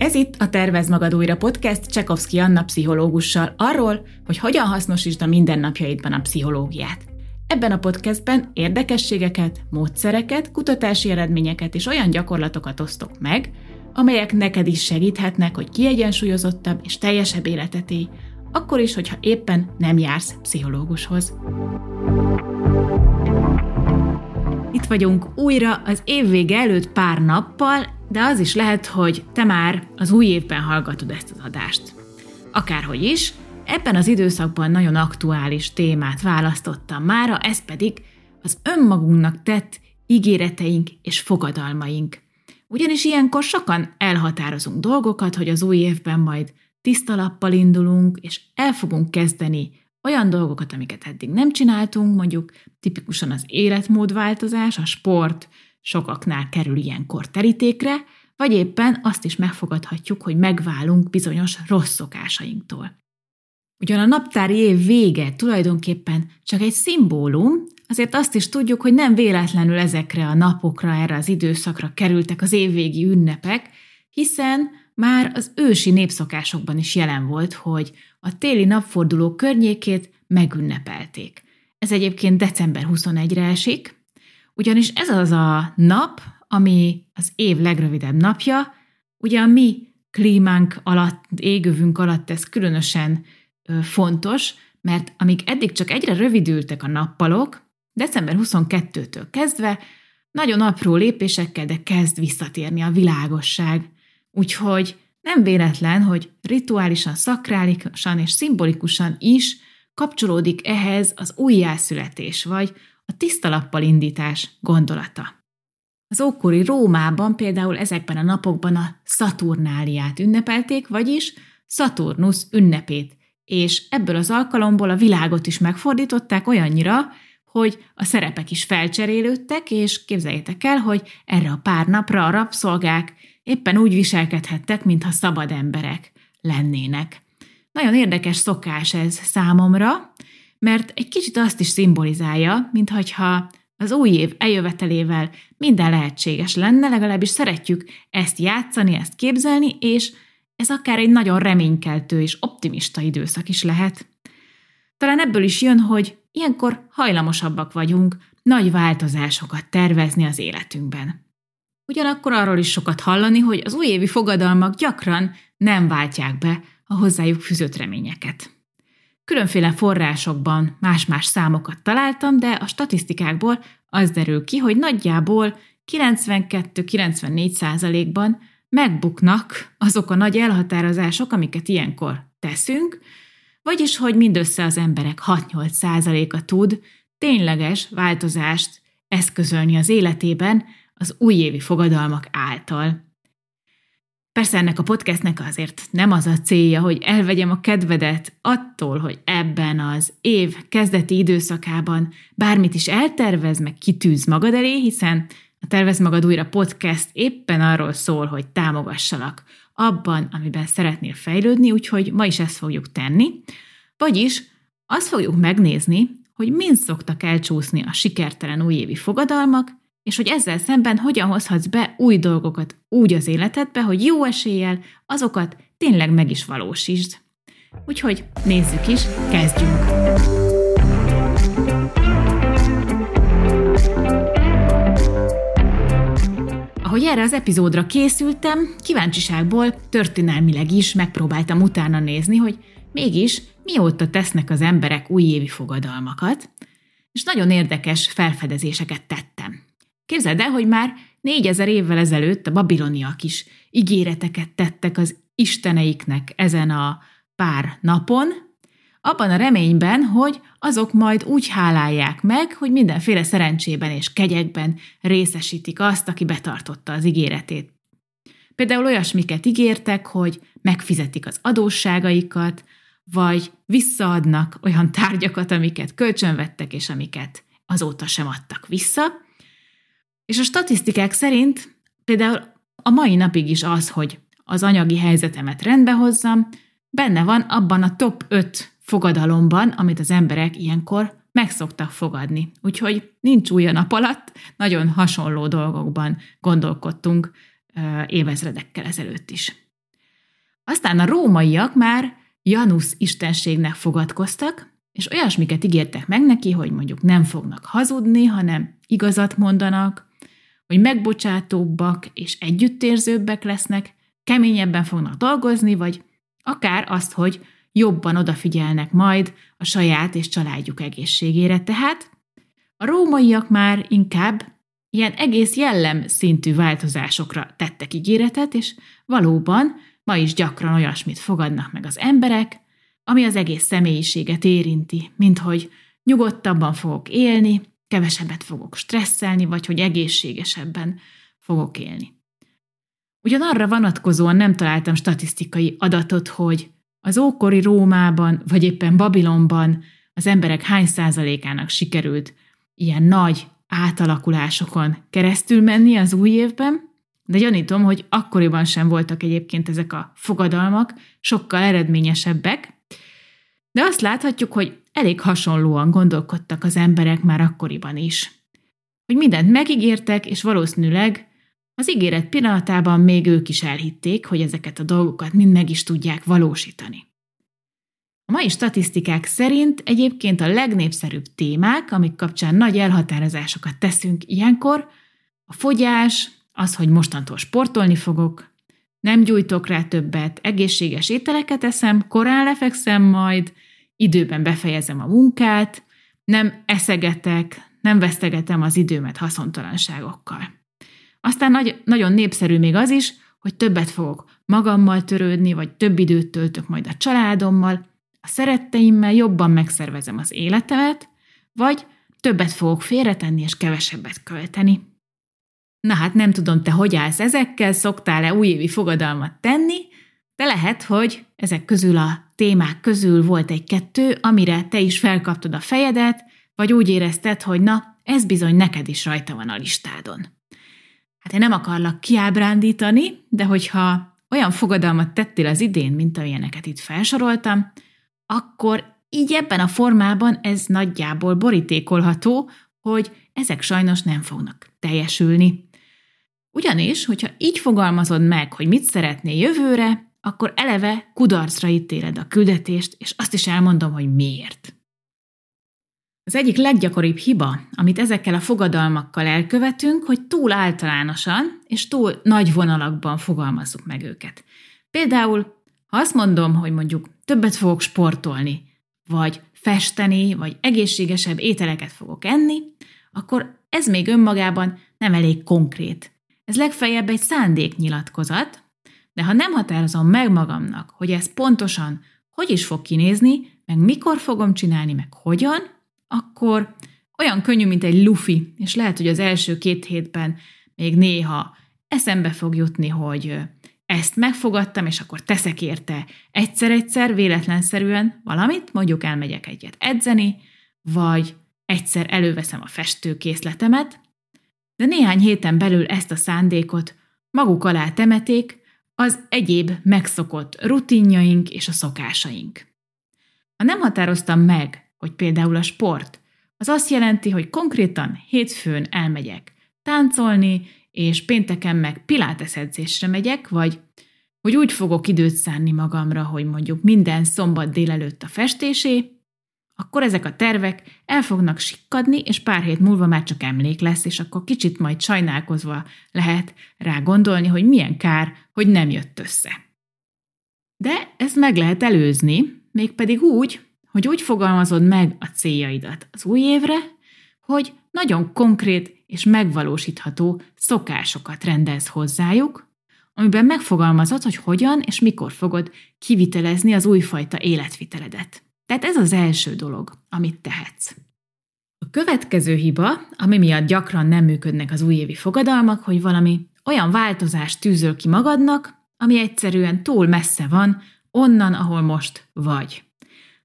Ez itt a Tervez Magad Újra podcast Csekovszki Anna pszichológussal arról, hogy hogyan hasznosítsd a mindennapjaidban a pszichológiát. Ebben a podcastben érdekességeket, módszereket, kutatási eredményeket és olyan gyakorlatokat osztok meg, amelyek neked is segíthetnek, hogy kiegyensúlyozottabb és teljesebb életet élj, akkor is, hogyha éppen nem jársz pszichológushoz. Itt vagyunk újra az évvége előtt pár nappal, de az is lehet, hogy te már az új évben hallgatod ezt az adást. Akárhogy is, ebben az időszakban nagyon aktuális témát választottam mára, ez pedig az önmagunknak tett ígéreteink és fogadalmaink. Ugyanis ilyenkor sokan elhatározunk dolgokat, hogy az új évben majd tiszta lappal indulunk, és el fogunk kezdeni olyan dolgokat, amiket eddig nem csináltunk, mondjuk tipikusan az életmódváltozás, a sport, sokaknál kerül ilyenkor terítékre, vagy éppen azt is megfogadhatjuk, hogy megválunk bizonyos rossz szokásainktól. Ugyan a naptári év vége tulajdonképpen csak egy szimbólum, azért azt is tudjuk, hogy nem véletlenül ezekre a napokra, erre az időszakra kerültek az évvégi ünnepek, hiszen már az ősi népszokásokban is jelen volt, hogy a téli napforduló környékét megünnepelték. Ez egyébként december 21-re esik, ugyanis ez az a nap, ami az év legrövidebb napja, ugye a mi klímánk alatt, égövünk alatt ez különösen fontos, mert amíg eddig csak egyre rövidültek a nappalok, december 22-től kezdve nagyon apró lépésekkel, de kezd visszatérni a világosság. Úgyhogy nem véletlen, hogy rituálisan, szakrálikusan és szimbolikusan is kapcsolódik ehhez az újjászületés, vagy a tisztalappal indítás gondolata. Az ókori Rómában például ezekben a napokban a Szaturnáliát ünnepelték, vagyis Szaturnusz ünnepét, és ebből az alkalomból a világot is megfordították olyannyira, hogy a szerepek is felcserélődtek, és képzeljétek el, hogy erre a pár napra a rabszolgák éppen úgy viselkedhettek, mintha szabad emberek lennének. Nagyon érdekes szokás ez számomra, mert egy kicsit azt is szimbolizálja, mintha az új év eljövetelével minden lehetséges lenne, legalábbis szeretjük ezt játszani, ezt képzelni, és ez akár egy nagyon reménykeltő és optimista időszak is lehet. Talán ebből is jön, hogy ilyenkor hajlamosabbak vagyunk nagy változásokat tervezni az életünkben. Ugyanakkor arról is sokat hallani, hogy az újévi fogadalmak gyakran nem váltják be a hozzájuk fűzött reményeket. Különféle forrásokban más-más számokat találtam, de a statisztikákból az derül ki, hogy nagyjából 92-94 százalékban megbuknak azok a nagy elhatározások, amiket ilyenkor teszünk, vagyis hogy mindössze az emberek 6-8 százaléka tud tényleges változást eszközölni az életében az újévi fogadalmak által. Persze ennek a podcastnek azért nem az a célja, hogy elvegyem a kedvedet attól, hogy ebben az év kezdeti időszakában bármit is eltervez, meg kitűz magad elé, hiszen a Tervez magad újra podcast éppen arról szól, hogy támogassalak abban, amiben szeretnél fejlődni, úgyhogy ma is ezt fogjuk tenni. Vagyis azt fogjuk megnézni, hogy mind szoktak elcsúszni a sikertelen újévi fogadalmak, és hogy ezzel szemben hogyan hozhatsz be új dolgokat úgy az életedbe, hogy jó eséllyel azokat tényleg meg is valósítsd. Úgyhogy nézzük is, kezdjünk! Ahogy erre az epizódra készültem, kíváncsiságból történelmileg is megpróbáltam utána nézni, hogy mégis mióta tesznek az emberek újévi fogadalmakat, és nagyon érdekes felfedezéseket tettem. Képzeld el, hogy már négyezer évvel ezelőtt a babiloniak is ígéreteket tettek az isteneiknek ezen a pár napon, abban a reményben, hogy azok majd úgy hálálják meg, hogy mindenféle szerencsében és kegyekben részesítik azt, aki betartotta az ígéretét. Például olyasmiket ígértek, hogy megfizetik az adósságaikat, vagy visszaadnak olyan tárgyakat, amiket kölcsönvettek, és amiket azóta sem adtak vissza, és a statisztikák szerint például a mai napig is az, hogy az anyagi helyzetemet rendbe hozzam, benne van abban a top 5 fogadalomban, amit az emberek ilyenkor meg szoktak fogadni. Úgyhogy nincs új a nap alatt, nagyon hasonló dolgokban gondolkodtunk évezredekkel ezelőtt is. Aztán a rómaiak már Janus istenségnek fogadkoztak, és olyasmiket ígértek meg neki, hogy mondjuk nem fognak hazudni, hanem igazat mondanak, hogy megbocsátóbbak és együttérzőbbek lesznek, keményebben fognak dolgozni, vagy akár azt, hogy jobban odafigyelnek majd a saját és családjuk egészségére. Tehát a rómaiak már inkább ilyen egész jellem szintű változásokra tettek ígéretet, és valóban ma is gyakran olyasmit fogadnak meg az emberek, ami az egész személyiséget érinti, mint hogy nyugodtabban fogok élni, kevesebbet fogok stresszelni, vagy hogy egészségesebben fogok élni. Ugyanarra vonatkozóan nem találtam statisztikai adatot, hogy az ókori Rómában, vagy éppen Babilonban az emberek hány százalékának sikerült ilyen nagy átalakulásokon keresztül menni az új évben, de gyanítom, hogy akkoriban sem voltak egyébként ezek a fogadalmak sokkal eredményesebbek, de azt láthatjuk, hogy elég hasonlóan gondolkodtak az emberek már akkoriban is. Hogy mindent megígértek, és valószínűleg az ígéret pillanatában még ők is elhitték, hogy ezeket a dolgokat mind meg is tudják valósítani. A mai statisztikák szerint egyébként a legnépszerűbb témák, amik kapcsán nagy elhatározásokat teszünk ilyenkor, a fogyás, az, hogy mostantól sportolni fogok, nem gyújtok rá többet, egészséges ételeket eszem, korán lefekszem majd, időben befejezem a munkát, nem eszegetek, nem vesztegetem az időmet haszontalanságokkal. Aztán nagy, nagyon népszerű még az is, hogy többet fogok magammal törődni, vagy több időt töltök majd a családommal, a szeretteimmel jobban megszervezem az életemet, vagy többet fogok félretenni és kevesebbet költeni. Na hát nem tudom, te hogy állsz ezekkel, szoktál-e újévi fogadalmat tenni, de lehet, hogy ezek közül a témák közül volt egy-kettő, amire te is felkaptad a fejedet, vagy úgy érezted, hogy na, ez bizony neked is rajta van a listádon. Hát én nem akarlak kiábrándítani, de hogyha olyan fogadalmat tettél az idén, mint amilyeneket itt felsoroltam, akkor így ebben a formában ez nagyjából borítékolható, hogy ezek sajnos nem fognak teljesülni. Ugyanis, hogyha így fogalmazod meg, hogy mit szeretnél jövőre, akkor eleve kudarcra ítéled a küldetést, és azt is elmondom, hogy miért. Az egyik leggyakoribb hiba, amit ezekkel a fogadalmakkal elkövetünk, hogy túl általánosan és túl nagy vonalakban fogalmazzuk meg őket. Például, ha azt mondom, hogy mondjuk többet fogok sportolni, vagy festeni, vagy egészségesebb ételeket fogok enni, akkor ez még önmagában nem elég konkrét. Ez legfeljebb egy szándéknyilatkozat, de ha nem határozom meg magamnak, hogy ez pontosan hogy is fog kinézni, meg mikor fogom csinálni, meg hogyan, akkor olyan könnyű, mint egy lufi, és lehet, hogy az első két hétben még néha eszembe fog jutni, hogy ezt megfogadtam, és akkor teszek érte egyszer-egyszer, véletlenszerűen valamit, mondjuk elmegyek egyet edzeni, vagy egyszer előveszem a festőkészletemet, de néhány héten belül ezt a szándékot maguk alá temeték, az egyéb megszokott rutinjaink és a szokásaink. Ha nem határoztam meg, hogy például a sport, az azt jelenti, hogy konkrétan hétfőn elmegyek táncolni, és pénteken meg pilates edzésre megyek, vagy hogy úgy fogok időt szánni magamra, hogy mondjuk minden szombat délelőtt a festésé, akkor ezek a tervek el fognak sikkadni, és pár hét múlva már csak emlék lesz, és akkor kicsit majd sajnálkozva lehet rá gondolni, hogy milyen kár, hogy nem jött össze. De ezt meg lehet előzni, mégpedig úgy, hogy úgy fogalmazod meg a céljaidat az új évre, hogy nagyon konkrét és megvalósítható szokásokat rendelsz hozzájuk, amiben megfogalmazod, hogy hogyan és mikor fogod kivitelezni az újfajta életviteledet. Tehát ez az első dolog, amit tehetsz. A következő hiba, ami miatt gyakran nem működnek az újévi fogadalmak, hogy valami olyan változást tűzöl ki magadnak, ami egyszerűen túl messze van onnan, ahol most vagy.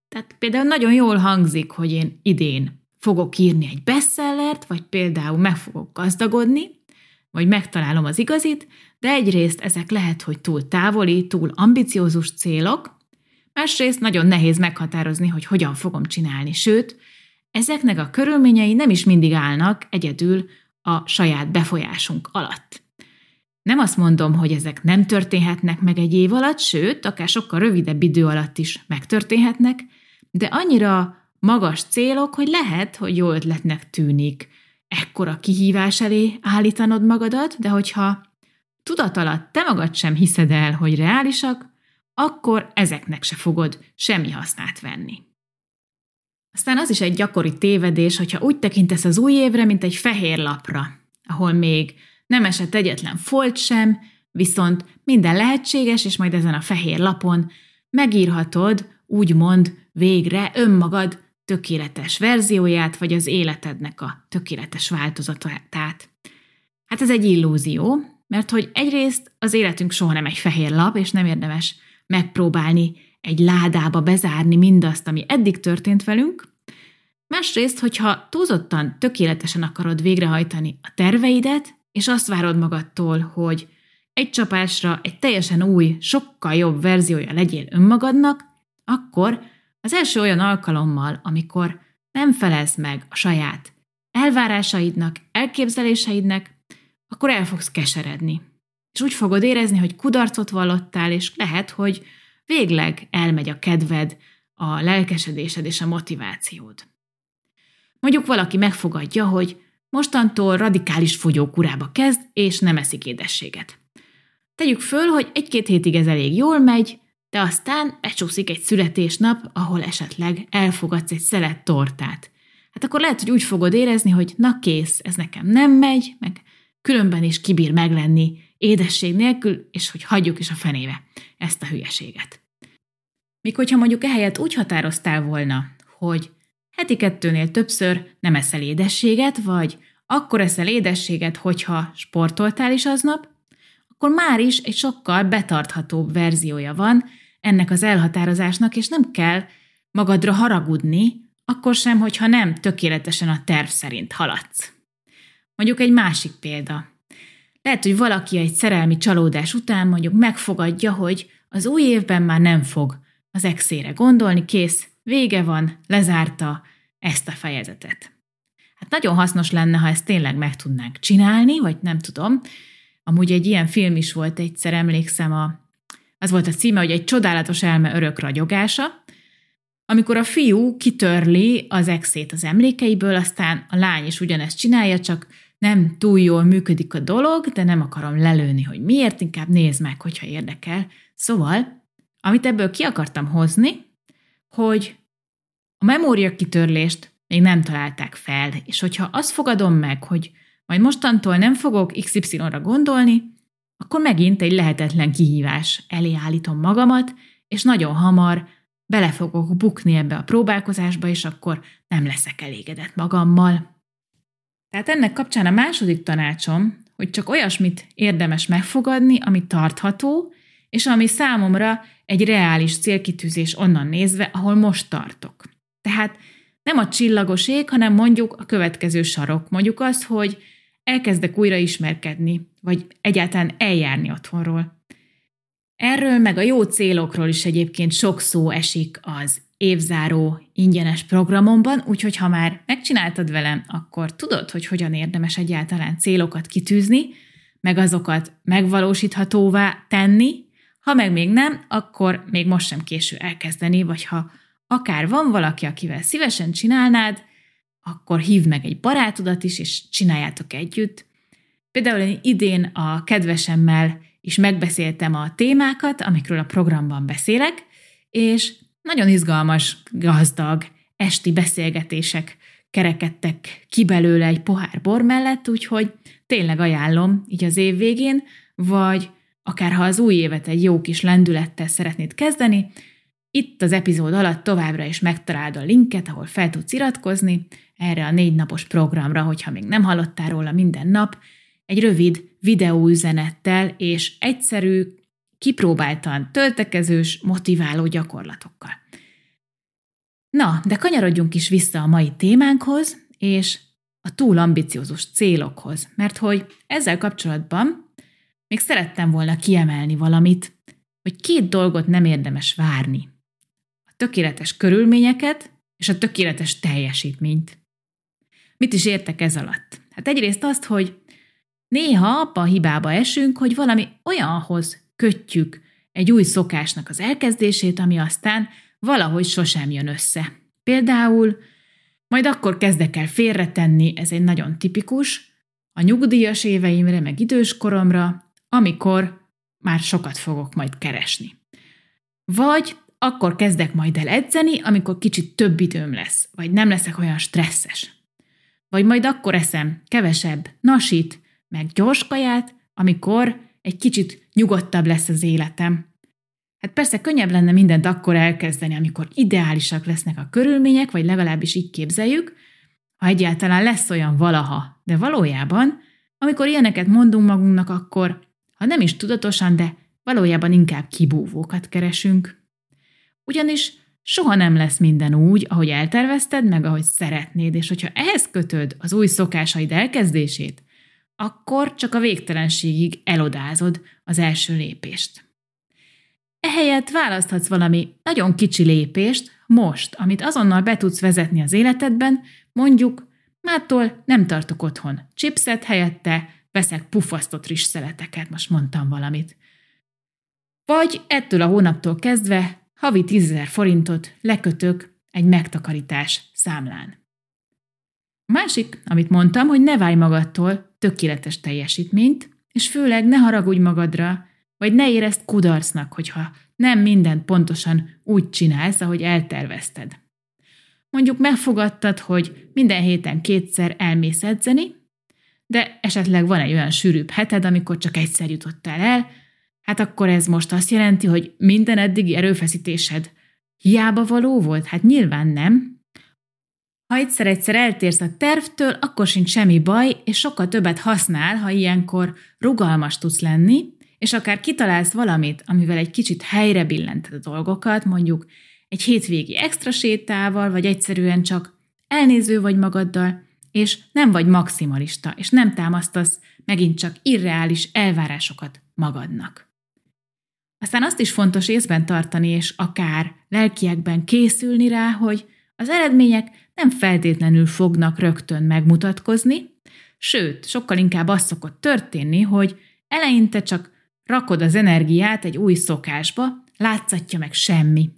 Tehát például nagyon jól hangzik, hogy én idén fogok írni egy bestsellert, vagy például meg fogok gazdagodni, vagy megtalálom az igazit, de egyrészt ezek lehet, hogy túl távoli, túl ambiciózus célok, Másrészt nagyon nehéz meghatározni, hogy hogyan fogom csinálni, sőt, ezeknek a körülményei nem is mindig állnak egyedül a saját befolyásunk alatt. Nem azt mondom, hogy ezek nem történhetnek meg egy év alatt, sőt, akár sokkal rövidebb idő alatt is megtörténhetnek, de annyira magas célok, hogy lehet, hogy jó ötletnek tűnik ekkora kihívás elé állítanod magadat, de hogyha tudat alatt te magad sem hiszed el, hogy reálisak, akkor ezeknek se fogod semmi hasznát venni. Aztán az is egy gyakori tévedés, hogyha úgy tekintesz az új évre, mint egy fehér lapra, ahol még nem esett egyetlen folt sem, viszont minden lehetséges, és majd ezen a fehér lapon megírhatod, úgymond végre önmagad tökéletes verzióját, vagy az életednek a tökéletes változatát. Hát ez egy illúzió, mert hogy egyrészt az életünk soha nem egy fehér lap, és nem érdemes megpróbálni egy ládába bezárni mindazt, ami eddig történt velünk. Másrészt, hogyha túlzottan tökéletesen akarod végrehajtani a terveidet, és azt várod magadtól, hogy egy csapásra egy teljesen új, sokkal jobb verziója legyél önmagadnak, akkor az első olyan alkalommal, amikor nem felez meg a saját elvárásaidnak, elképzeléseidnek, akkor el fogsz keseredni. És úgy fogod érezni, hogy kudarcot vallottál, és lehet, hogy végleg elmegy a kedved, a lelkesedésed és a motivációd. Mondjuk valaki megfogadja, hogy mostantól radikális fogyókurába kezd, és nem eszik édességet. Tegyük föl, hogy egy-két hétig ez elég jól megy, de aztán becsúszik egy születésnap, ahol esetleg elfogadsz egy szelet tortát. Hát akkor lehet, hogy úgy fogod érezni, hogy na kész, ez nekem nem megy, meg különben is kibír meglenni édesség nélkül, és hogy hagyjuk is a fenébe ezt a hülyeséget. Míg hogyha mondjuk ehelyett úgy határoztál volna, hogy heti kettőnél többször nem eszel édességet, vagy akkor eszel édességet, hogyha sportoltál is aznap, akkor már is egy sokkal betarthatóbb verziója van ennek az elhatározásnak, és nem kell magadra haragudni, akkor sem, hogyha nem tökéletesen a terv szerint haladsz. Mondjuk egy másik példa. Lehet, hogy valaki egy szerelmi csalódás után mondjuk megfogadja, hogy az új évben már nem fog az exére gondolni, kész, vége van, lezárta ezt a fejezetet. Hát nagyon hasznos lenne, ha ezt tényleg meg tudnánk csinálni, vagy nem tudom. Amúgy egy ilyen film is volt egyszer, emlékszem, a, az volt a címe, hogy egy csodálatos elme örök ragyogása, amikor a fiú kitörli az exét az emlékeiből, aztán a lány is ugyanezt csinálja, csak nem túl jól működik a dolog, de nem akarom lelőni, hogy miért, inkább nézd meg, hogyha érdekel. Szóval, amit ebből ki akartam hozni, hogy a memória kitörlést még nem találták fel, és hogyha azt fogadom meg, hogy majd mostantól nem fogok XY-ra gondolni, akkor megint egy lehetetlen kihívás elé állítom magamat, és nagyon hamar bele fogok bukni ebbe a próbálkozásba, és akkor nem leszek elégedett magammal. Tehát ennek kapcsán a második tanácsom, hogy csak olyasmit érdemes megfogadni, ami tartható, és ami számomra egy reális célkitűzés onnan nézve, ahol most tartok. Tehát nem a csillagos ég, hanem mondjuk a következő sarok. Mondjuk az, hogy elkezdek újra ismerkedni, vagy egyáltalán eljárni otthonról. Erről meg a jó célokról is egyébként sok szó esik az évzáró ingyenes programomban, úgyhogy ha már megcsináltad velem, akkor tudod, hogy hogyan érdemes egyáltalán célokat kitűzni, meg azokat megvalósíthatóvá tenni, ha meg még nem, akkor még most sem késő elkezdeni, vagy ha akár van valaki, akivel szívesen csinálnád, akkor hívd meg egy barátodat is, és csináljátok együtt. Például én idén a kedvesemmel is megbeszéltem a témákat, amikről a programban beszélek, és nagyon izgalmas, gazdag esti beszélgetések kerekedtek ki belőle egy pohár bor mellett, úgyhogy tényleg ajánlom így az év végén, vagy akár ha az új évet egy jó kis lendülettel szeretnéd kezdeni, itt az epizód alatt továbbra is megtalálod a linket, ahol fel tudsz iratkozni erre a négy napos programra, hogyha még nem hallottál róla minden nap, egy rövid videóüzenettel és egyszerű, kipróbáltan töltekezős, motiváló gyakorlatokkal. Na, de kanyarodjunk is vissza a mai témánkhoz, és a túl ambiciózus célokhoz, mert hogy ezzel kapcsolatban még szerettem volna kiemelni valamit, hogy két dolgot nem érdemes várni. A tökéletes körülményeket és a tökéletes teljesítményt. Mit is értek ez alatt? Hát egyrészt azt, hogy Néha abba a hibába esünk, hogy valami olyanhoz kötjük egy új szokásnak az elkezdését, ami aztán valahogy sosem jön össze. Például majd akkor kezdek el félretenni, ez egy nagyon tipikus, a nyugdíjas éveimre, meg időskoromra, amikor már sokat fogok majd keresni. Vagy akkor kezdek majd el edzeni, amikor kicsit több időm lesz, vagy nem leszek olyan stresszes. Vagy majd akkor eszem kevesebb nasit, meg gyors kaját, amikor egy kicsit nyugodtabb lesz az életem. Hát persze könnyebb lenne mindent akkor elkezdeni, amikor ideálisak lesznek a körülmények, vagy legalábbis így képzeljük, ha egyáltalán lesz olyan valaha. De valójában, amikor ilyeneket mondunk magunknak, akkor, ha nem is tudatosan, de valójában inkább kibúvókat keresünk. Ugyanis soha nem lesz minden úgy, ahogy eltervezted, meg ahogy szeretnéd, és hogyha ehhez kötöd az új szokásaid elkezdését, akkor csak a végtelenségig elodázod az első lépést. Ehelyett választhatsz valami nagyon kicsi lépést most, amit azonnal be tudsz vezetni az életedben, mondjuk, mától nem tartok otthon chipset helyette, veszek pufasztott szeleteket, most mondtam valamit. Vagy ettől a hónaptól kezdve havi 10 forintot lekötök egy megtakarítás számlán. Másik, amit mondtam, hogy ne várj magadtól tökéletes teljesítményt, és főleg ne haragudj magadra, vagy ne érezd kudarcnak, hogyha nem mindent pontosan úgy csinálsz, ahogy eltervezted. Mondjuk megfogadtad, hogy minden héten kétszer elmész edzeni, de esetleg van egy olyan sűrűbb heted, amikor csak egyszer jutottál el, hát akkor ez most azt jelenti, hogy minden eddigi erőfeszítésed hiába való volt? Hát nyilván nem. Ha egyszer-egyszer eltérsz a tervtől, akkor sincs semmi baj, és sokkal többet használ, ha ilyenkor rugalmas tudsz lenni, és akár kitalálsz valamit, amivel egy kicsit helyre billented a dolgokat, mondjuk egy hétvégi extra sétával, vagy egyszerűen csak elnéző vagy magaddal, és nem vagy maximalista, és nem támasztasz megint csak irreális elvárásokat magadnak. Aztán azt is fontos észben tartani, és akár lelkiekben készülni rá, hogy az eredmények nem feltétlenül fognak rögtön megmutatkozni, sőt, sokkal inkább az szokott történni, hogy eleinte csak rakod az energiát egy új szokásba, látszatja meg semmi.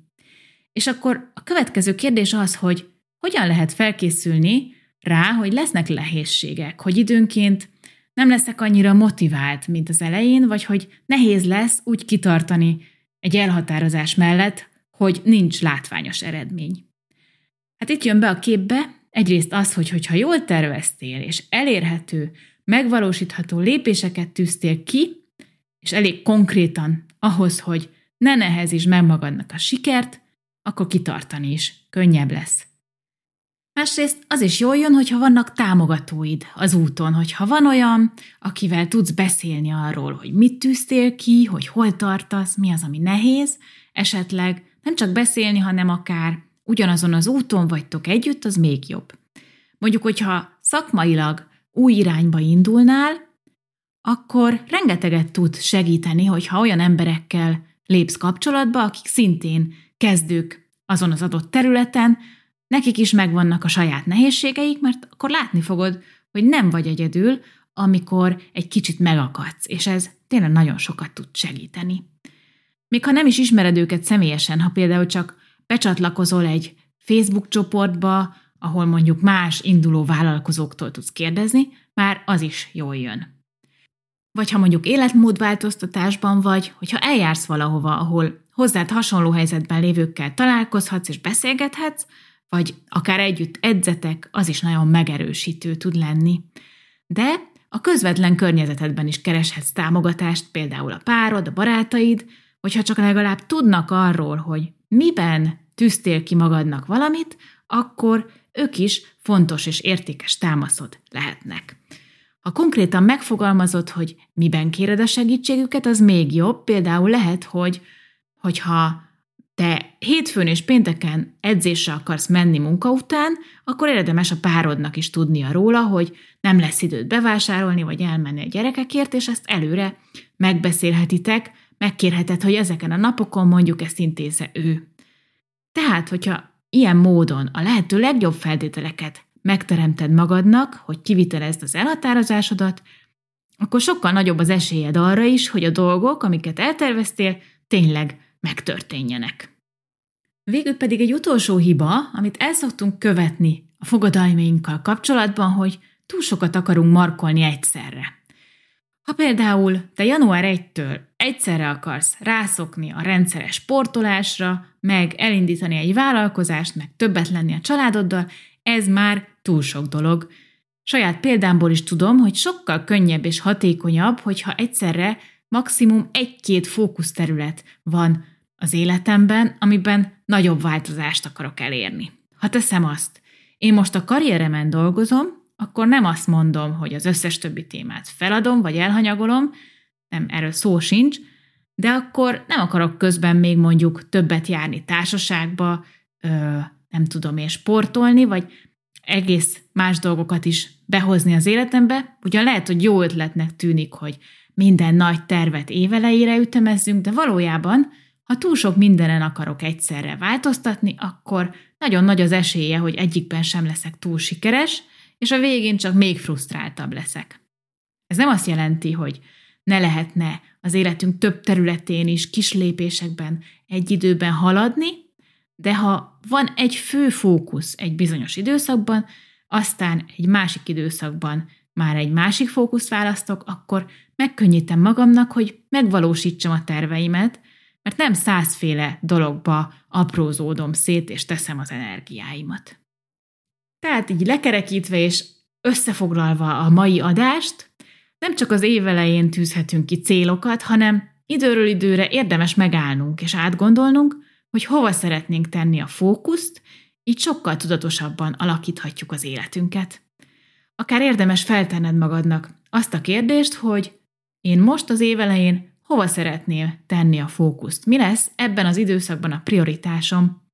És akkor a következő kérdés az, hogy hogyan lehet felkészülni rá, hogy lesznek nehézségek, hogy időnként nem leszek annyira motivált, mint az elején, vagy hogy nehéz lesz úgy kitartani egy elhatározás mellett, hogy nincs látványos eredmény. Hát itt jön be a képbe egyrészt az, hogy hogyha jól terveztél, és elérhető, megvalósítható lépéseket tűztél ki, és elég konkrétan ahhoz, hogy ne nehezítsd meg magadnak a sikert, akkor kitartani is könnyebb lesz. Másrészt az is jól jön, hogyha vannak támogatóid az úton, hogyha van olyan, akivel tudsz beszélni arról, hogy mit tűztél ki, hogy hol tartasz, mi az, ami nehéz, esetleg nem csak beszélni, hanem akár ugyanazon az úton vagytok együtt, az még jobb. Mondjuk, hogyha szakmailag új irányba indulnál, akkor rengeteget tud segíteni, hogyha olyan emberekkel lépsz kapcsolatba, akik szintén kezdők azon az adott területen, nekik is megvannak a saját nehézségeik, mert akkor látni fogod, hogy nem vagy egyedül, amikor egy kicsit megakadsz, és ez tényleg nagyon sokat tud segíteni. Még ha nem is ismered őket személyesen, ha például csak becsatlakozol egy Facebook csoportba, ahol mondjuk más induló vállalkozóktól tudsz kérdezni, már az is jól jön vagy ha mondjuk életmódváltoztatásban vagy, hogyha eljársz valahova, ahol hozzád hasonló helyzetben lévőkkel találkozhatsz és beszélgethetsz, vagy akár együtt edzetek, az is nagyon megerősítő tud lenni. De a közvetlen környezetedben is kereshetsz támogatást, például a párod, a barátaid, hogyha csak legalább tudnak arról, hogy miben tűztél ki magadnak valamit, akkor ők is fontos és értékes támaszod lehetnek. Ha konkrétan megfogalmazod, hogy miben kéred a segítségüket, az még jobb. Például lehet, hogy hogyha te hétfőn és pénteken edzésre akarsz menni munka után, akkor érdemes a párodnak is tudnia róla, hogy nem lesz időt bevásárolni, vagy elmenni a gyerekekért, és ezt előre megbeszélhetitek, megkérheted, hogy ezeken a napokon mondjuk ezt intézze ő. Tehát, hogyha ilyen módon a lehető legjobb feltételeket megteremted magadnak, hogy kivitelezd az elhatározásodat, akkor sokkal nagyobb az esélyed arra is, hogy a dolgok, amiket elterveztél, tényleg megtörténjenek. Végül pedig egy utolsó hiba, amit el szoktunk követni a fogadalmainkkal kapcsolatban, hogy túl sokat akarunk markolni egyszerre. Ha például te január 1-től egyszerre akarsz rászokni a rendszeres sportolásra, meg elindítani egy vállalkozást, meg többet lenni a családoddal, ez már túl sok dolog. Saját példámból is tudom, hogy sokkal könnyebb és hatékonyabb, hogyha egyszerre maximum egy-két fókuszterület van az életemben, amiben nagyobb változást akarok elérni. Ha teszem azt, én most a karrieremen dolgozom, akkor nem azt mondom, hogy az összes többi témát feladom, vagy elhanyagolom, nem, erről szó sincs, de akkor nem akarok közben még mondjuk többet járni társaságba, ö, nem tudom én sportolni, vagy egész más dolgokat is behozni az életembe. Ugyan lehet, hogy jó ötletnek tűnik, hogy minden nagy tervet évelejére ütemezzünk, de valójában, ha túl sok mindenen akarok egyszerre változtatni, akkor nagyon nagy az esélye, hogy egyikben sem leszek túl sikeres, és a végén csak még frusztráltabb leszek. Ez nem azt jelenti, hogy ne lehetne az életünk több területén is kis lépésekben egy időben haladni, de ha van egy fő fókusz egy bizonyos időszakban, aztán egy másik időszakban már egy másik fókuszt választok, akkor megkönnyítem magamnak, hogy megvalósítsam a terveimet, mert nem százféle dologba aprózódom szét, és teszem az energiáimat. Tehát így lekerekítve és összefoglalva a mai adást, nem csak az év elején tűzhetünk ki célokat, hanem időről időre érdemes megállnunk és átgondolnunk, hogy hova szeretnénk tenni a fókuszt, így sokkal tudatosabban alakíthatjuk az életünket. Akár érdemes feltenned magadnak azt a kérdést, hogy én most az év elején hova szeretnél tenni a fókuszt? Mi lesz ebben az időszakban a prioritásom?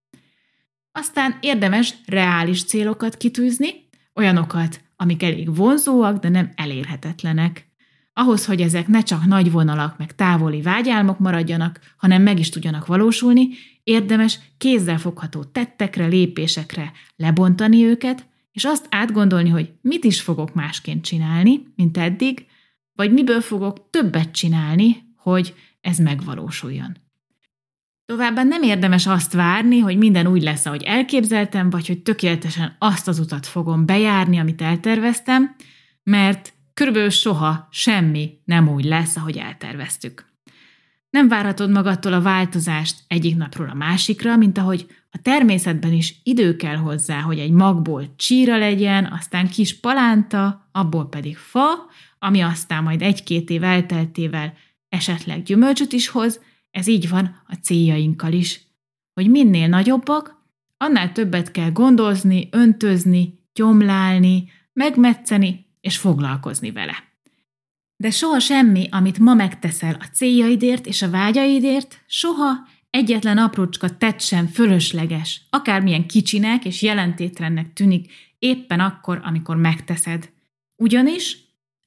Aztán érdemes reális célokat kitűzni, olyanokat, amik elég vonzóak, de nem elérhetetlenek. Ahhoz, hogy ezek ne csak nagy vonalak meg távoli vágyálmok maradjanak, hanem meg is tudjanak valósulni, érdemes kézzelfogható tettekre, lépésekre lebontani őket, és azt átgondolni, hogy mit is fogok másként csinálni, mint eddig, vagy miből fogok többet csinálni, hogy ez megvalósuljon. Továbbá nem érdemes azt várni, hogy minden úgy lesz, ahogy elképzeltem, vagy hogy tökéletesen azt az utat fogom bejárni, amit elterveztem, mert körülbelül soha semmi nem úgy lesz, ahogy elterveztük. Nem várhatod magadtól a változást egyik napról a másikra, mint ahogy a természetben is idő kell hozzá, hogy egy magból csíra legyen, aztán kis palánta, abból pedig fa, ami aztán majd egy-két év elteltével esetleg gyümölcsöt is hoz, ez így van a céljainkkal is. Hogy minél nagyobbak, annál többet kell gondozni, öntözni, gyomlálni, megmetszeni és foglalkozni vele. De soha semmi, amit ma megteszel a céljaidért és a vágyaidért, soha egyetlen aprócska tett sem fölösleges, akármilyen kicsinek és jelentétlennek tűnik éppen akkor, amikor megteszed. Ugyanis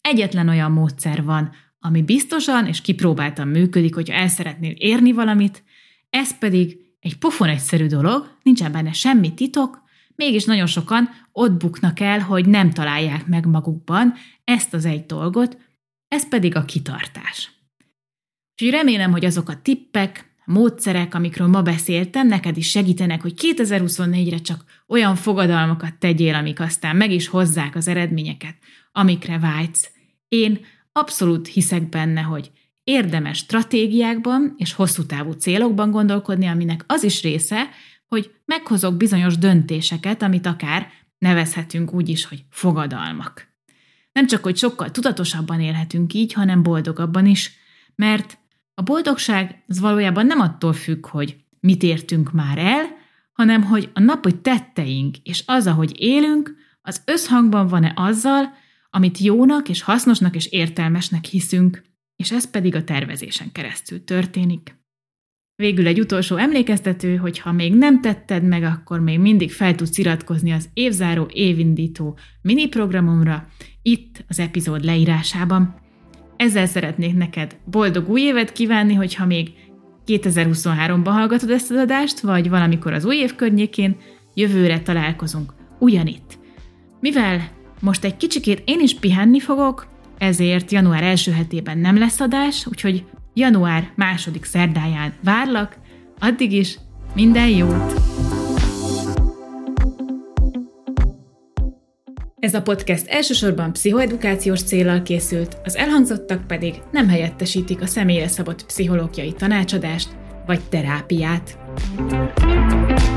egyetlen olyan módszer van, ami biztosan és kipróbáltan működik, hogyha el szeretnél érni valamit, ez pedig egy pofon egyszerű dolog, nincsen benne semmi titok, mégis nagyon sokan ott buknak el, hogy nem találják meg magukban ezt az egy dolgot, ez pedig a kitartás. Úgyhogy remélem, hogy azok a tippek, módszerek, amikről ma beszéltem, neked is segítenek, hogy 2024-re csak olyan fogadalmakat tegyél, amik aztán meg is hozzák az eredményeket, amikre vágysz. Én abszolút hiszek benne, hogy érdemes stratégiákban és hosszú távú célokban gondolkodni, aminek az is része, hogy meghozok bizonyos döntéseket, amit akár nevezhetünk úgy is, hogy fogadalmak. Nem csak, hogy sokkal tudatosabban élhetünk így, hanem boldogabban is, mert a boldogság az valójában nem attól függ, hogy mit értünk már el, hanem hogy a napi tetteink és az, ahogy élünk, az összhangban van-e azzal, amit jónak és hasznosnak és értelmesnek hiszünk, és ez pedig a tervezésen keresztül történik. Végül egy utolsó emlékeztető, hogy ha még nem tetted meg, akkor még mindig fel tudsz iratkozni az évzáró évindító mini programomra, itt az epizód leírásában. Ezzel szeretnék neked boldog új évet kívánni, hogyha még 2023-ban hallgatod ezt az adást, vagy valamikor az új év környékén, jövőre találkozunk ugyanitt. Mivel most egy kicsikét én is pihenni fogok, ezért január első hetében nem lesz adás, úgyhogy január második szerdáján várlak, addig is minden jót! Ez a podcast elsősorban pszichoedukációs célral készült, az elhangzottak pedig nem helyettesítik a személyre szabott pszichológiai tanácsadást vagy terápiát. thank you